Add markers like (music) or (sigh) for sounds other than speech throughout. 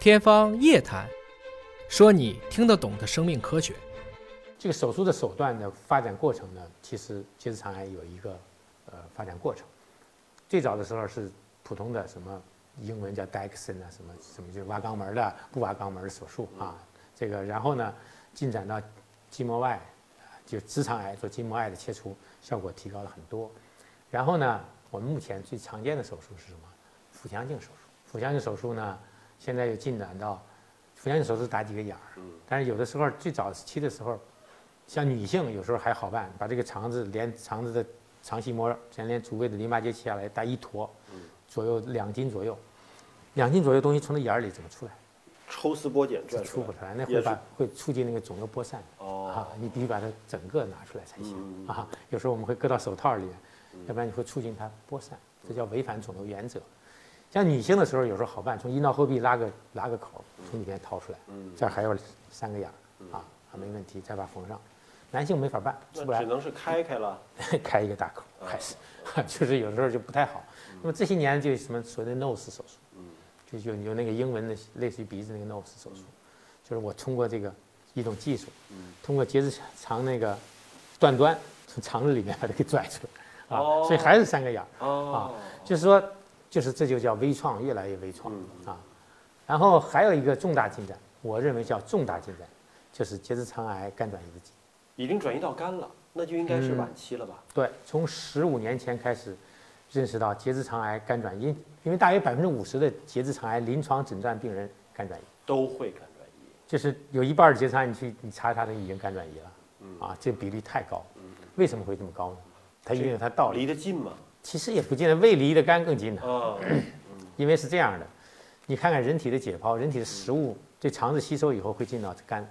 天方夜谭，说你听得懂的生命科学。这个手术的手段的发展过程呢，其实结直肠癌有一个呃发展过程。最早的时候是普通的什么英文叫 Dixon 啊，什么什么就是挖肛门的不挖肛门的手术啊。这个然后呢进展到筋膜外，就直肠癌做筋膜外的切除，效果提高了很多。然后呢，我们目前最常见的手术是什么？腹腔镜手术。腹腔镜手术呢，现在又进展到腹腔镜手术打几个眼儿，但是有的时候最早期的时候，像女性有时候还好办，把这个肠子连肠子的肠系膜，先连足位的淋巴结切下来，打一坨，左右两斤左右，两斤左右东西从那眼儿里怎么出来？抽丝剥茧这出不出来，那会把会促进那个肿瘤播散。哦啊，你必须把它整个拿出来才行嗯啊。有时候我们会搁到手套里，要不然你会促进它播散，这叫违反肿瘤原则。像女性的时候，有时候好办，从阴道后壁拉个拉个口，从里面掏出来，嗯这儿还有三个眼儿啊，啊没问题，再把它缝上。男性没法办，出不来只，能是开开了。(laughs) 开一个大口，还是 (laughs) 就是有时候就不太好。那么这些年就什么所谓的 nose 手术，就有有那个英文的类似于鼻子那个 nose 手术，就是我通过这个一种技术，通过结直肠那个断端从肠子里面把它给拽出来啊，哦所以还是三个眼儿。啊，就是说，就是这就叫微创，越来越微创啊。然后还有一个重大进展，我认为叫重大进展，就是结直肠癌肝转移的进。已经转移到肝了，那就应该是晚期了吧？对，从十五年前开始，认识到结直肠癌肝转移，因为大约百分之五十的结直肠癌临床诊断病人肝转移，都会肝转移。就是有一半的结肠癌你去你查查，它已经肝转移了，啊，这比例太高。为什么会这么高呢？它一定有它道理。离得近嘛？其实也不见得，胃离的肝更近呢。啊，(clears throat) 因为是这样的，你看看人体的解剖，人体的食物对肠子吸收以后会进到肝，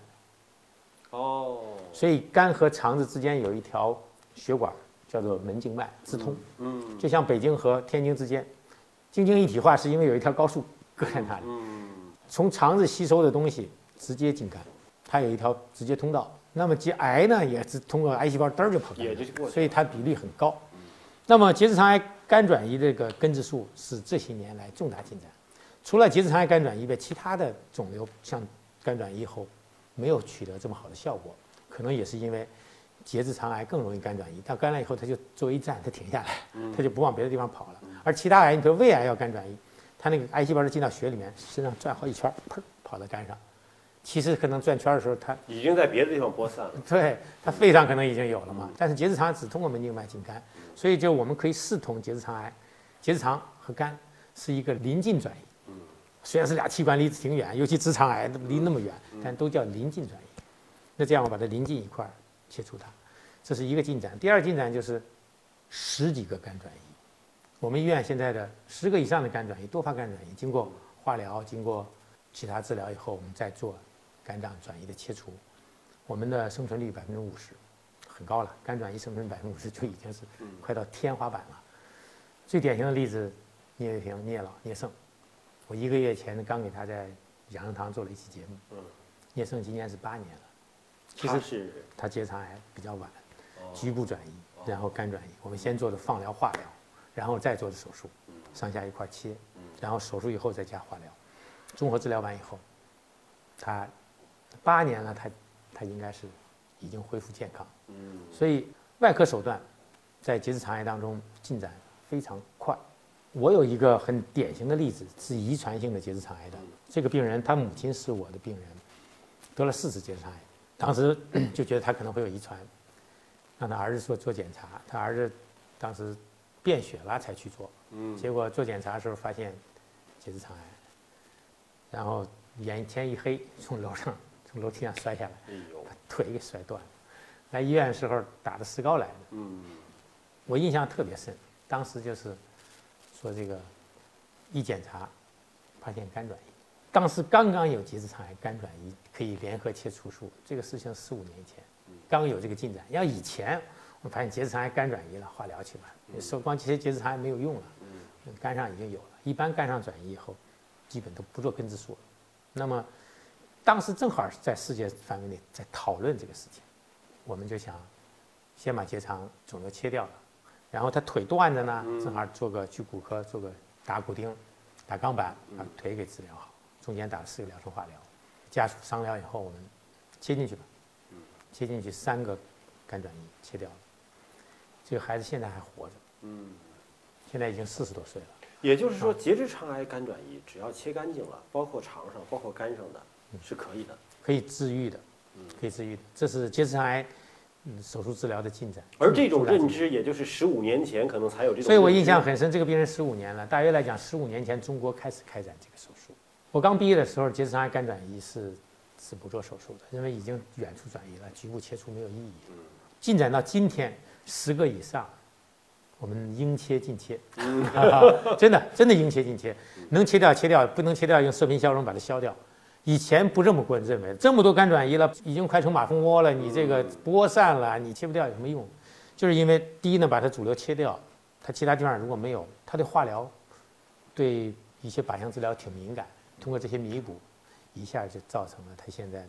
哦，所以肝和肠子之间有一条血管叫做门静脉，直通，嗯就像北京和天津之间，京津一体化是因为有一条高速隔在那里，嗯，从肠子吸收的东西直接进肝，它有一条直接通道。那么结癌呢，也是通过癌细胞嘚儿就跑肝了也就过去了所以它比例很高。那么结直肠癌肝转移这个根治术是这些年来重大进展。除了结直肠癌肝转移外，其他的肿瘤像肝转移后没有取得这么好的效果，可能也是因为结直肠癌更容易肝转移，到肝了以后它就作为一站，它停下来，它就不往别的地方跑了。而其他癌，你比如胃癌要肝转移，它那个癌细胞是进到血里面，身上转好几圈儿，砰跑到肝上。其实可能转圈儿的时候，它已经在别的地方播散了。对它肺上可能已经有了嘛，但是结直肠只通过门静脉进肝，所以就我们可以视同结直肠癌，结直肠和肝是一个临近转移。嗯虽然是俩器官离得挺远，尤其直肠癌离那么远，但都叫临近转移。那这样我把它临近一块儿切除它，这是一个进展。第二进展就是十几个肝转移。我们医院现在的十个以上的肝转移，多发肝转移，经过化疗，经过其他治疗以后，我们再做肝脏转移的切除，我们的生存率百分之五十，很高了。肝转移生存百分之五十就已经是快到天花板了。最典型的例子，聂卫平聂老聂胜，我一个月前刚给他在养生堂做了一期节目。嗯聂胜今年是八年了，其实他是他结肠癌比较晚，哦局部转移，然后肝转移。我们先做的放疗、化疗，然后再做的手术，上下一块切，然后手术以后再加化疗，综合治疗完以后，他八年了，他他应该是已经恢复健康。嗯。所以外科手段在结直肠癌当中进展非常快。我有一个很典型的例子是遗传性的结直肠癌的，这个病人他母亲是我的病人，得了四次结直肠癌，当时 (clears throat) 就觉得他可能会有遗传，让他儿子做做检查，他儿子当时便血了才去做，嗯。结果做检查的时候发现结直肠癌，然后眼前一黑，从楼上从楼梯上摔下来，把腿给摔断了。来医院的时候打的石膏来的，嗯我印象特别深。当时就是说这个一检查发现肝转移，当时刚刚有结直肠癌肝转移可以联合切除术，这个事情四五年前刚有这个进展。要以前我发现结直肠癌肝转移了，化疗去吧，说光切结直肠癌没有用了，肝上已经有了。一般肝上转移以后，基本都不做根治术了。那么当时正好是在世界范围内在讨论这个事情，我们就想先把结肠肿瘤切掉了，然后他腿断着呢，正好做个去骨科做个打骨钉、打钢板，把腿给治疗好，中间打了四个疗程化疗，家属商量以后，我们切进去吧，切进去三个肝转移切掉了，这个孩子现在还活着，嗯，现在已经四十多岁了。也就是说，结直肠癌肝转移只要切干净了，包括肠上、包括肝上的，是可以的。可以治愈的，可以治愈的，这是结直肠癌嗯手术治疗的进展。而这种认知，也就是十五年前可能才有这种。所以我印象。很深，这个病人十五年了，大约来讲，十五年前中国开始开展这个手术。我刚毕业的时候，结直肠癌肝转移是是不做手术的，因为已经远处转移了，局部切除没有意义。进展到今天，十个以上，我们应切尽切，(laughs) 真的真的应切尽切，能切掉切掉，不能切掉用射频消融把它消掉。以前不这么过认为，这么多肝转移了，已经快成马蜂窝了，你这个播散了，你切不掉有什么用？就是因为第一呢，把它主流切掉，它其他地方如果没有，它对化疗，对一些靶向治疗挺敏感，通过这些弥补，一下就造成了他现在的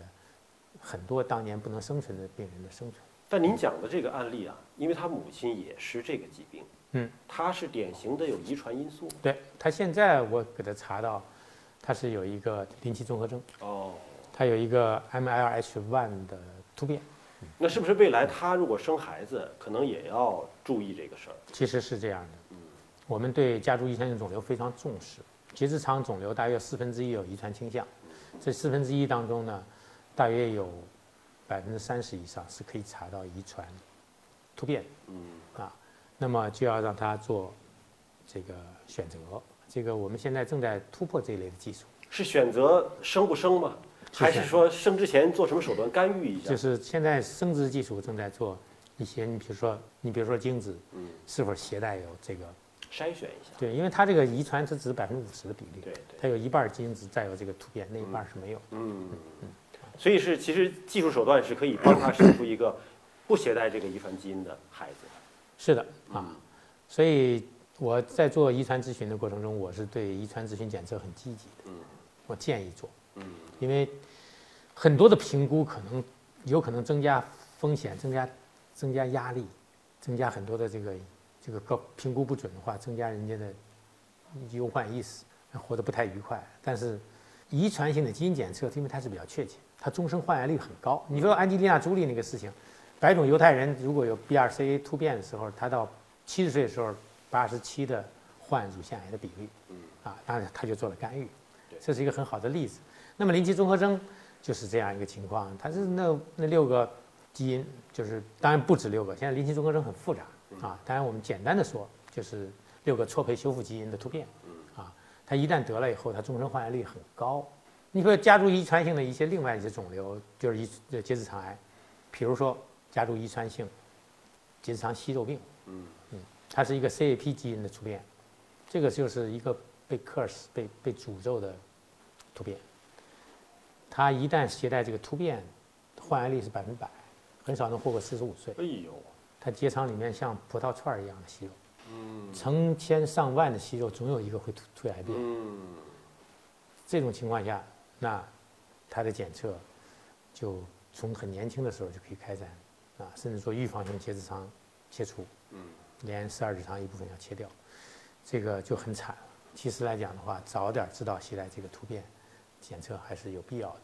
很多当年不能生存的病人的生存。但您讲的这个案例啊，因为他母亲也是这个疾病，嗯，他是典型的有遗传因素。对他现在我给他查到，他是有一个鳞器综合征，哦，他有一个 MLH1 的突变，那是不是未来他如果生孩子，可能也要注意这个事儿？其实是这样的。嗯我们对家族遗传性肿瘤非常重视，结直肠肿瘤大约四分之一有遗传倾向，这四分之一当中呢，大约有百分之三十以上是可以查到遗传突变。嗯，啊，那么就要让他做这个选择。这个我们现在正在突破这一类的技术，是选择生不生吗？还是说生之前做什么手段干预一下？就是现在生殖技术正在做一些，你比如说，你比如说精子嗯，是否携带有这个，筛选一下。对，因为它这个遗传是只百分之五十的比例，对对，它有一半儿精子带有这个突变，那一半儿是没有。嗯，所以是其实技术手段是可以帮他生出一个不携带这个遗传基因的孩子。是的啊，所以我在做遗传咨询的过程中，我是对遗传咨询检测很积极的。嗯我建议做，嗯因为很多的评估可能有可能增加风险，增加增加压力，增加很多的这个这个高评估不准的话，增加人家的忧患意识，活得不太愉快。但是遗传性的基因检测，因为它是比较确切，它终生患癌率很高。你说安吉丽娜·朱莉那个事情，白种犹太人如果有 BRCA 突变的时候，他到七十岁的时候，八十七的患乳腺癌的比率，啊，当然他就做了干预，这是一个很好的例子。那么临期综合征就是这样一个情况，它是那那六个基因，就是当然不止六个，现在临期综合征很复杂啊。当然我们简单的说，就是六个错配修复基因的突变，啊，它一旦得了以后，它终身患癌率很高。你说家族遗传性的一些另外一些肿瘤，就是一呃结直肠癌，比如说家族遗传性结直肠息肉病，嗯它是一个 CAP 基因的突变，这个就是一个被 curse 被被诅咒的突变。它一旦携带这个突变，患癌率是百分百，很少能活过四十五岁。哎呦，它结肠里面像葡萄串儿一样的息肉，嗯成千上万的息肉，总有一个会突突癌变。嗯，这种情况下，那它的检测就从很年轻的时候就可以开展啊，甚至做预防性结直肠切除，嗯，连十二指肠一部分要切掉，这个就很惨了。其实来讲的话，早点知道携带这个突变，检测还是有必要的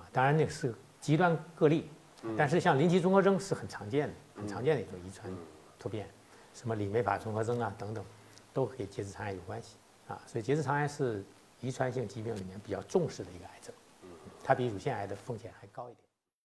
啊。当然那个是极端个例，但是像临期综合征是很常见的，很常见的一种遗传突变，什么里梅法综合征啊等等，都和结直肠癌有关系啊。所以结直肠癌是遗传性疾病里面比较重视的一个癌症，它比乳腺癌的风险还高一点。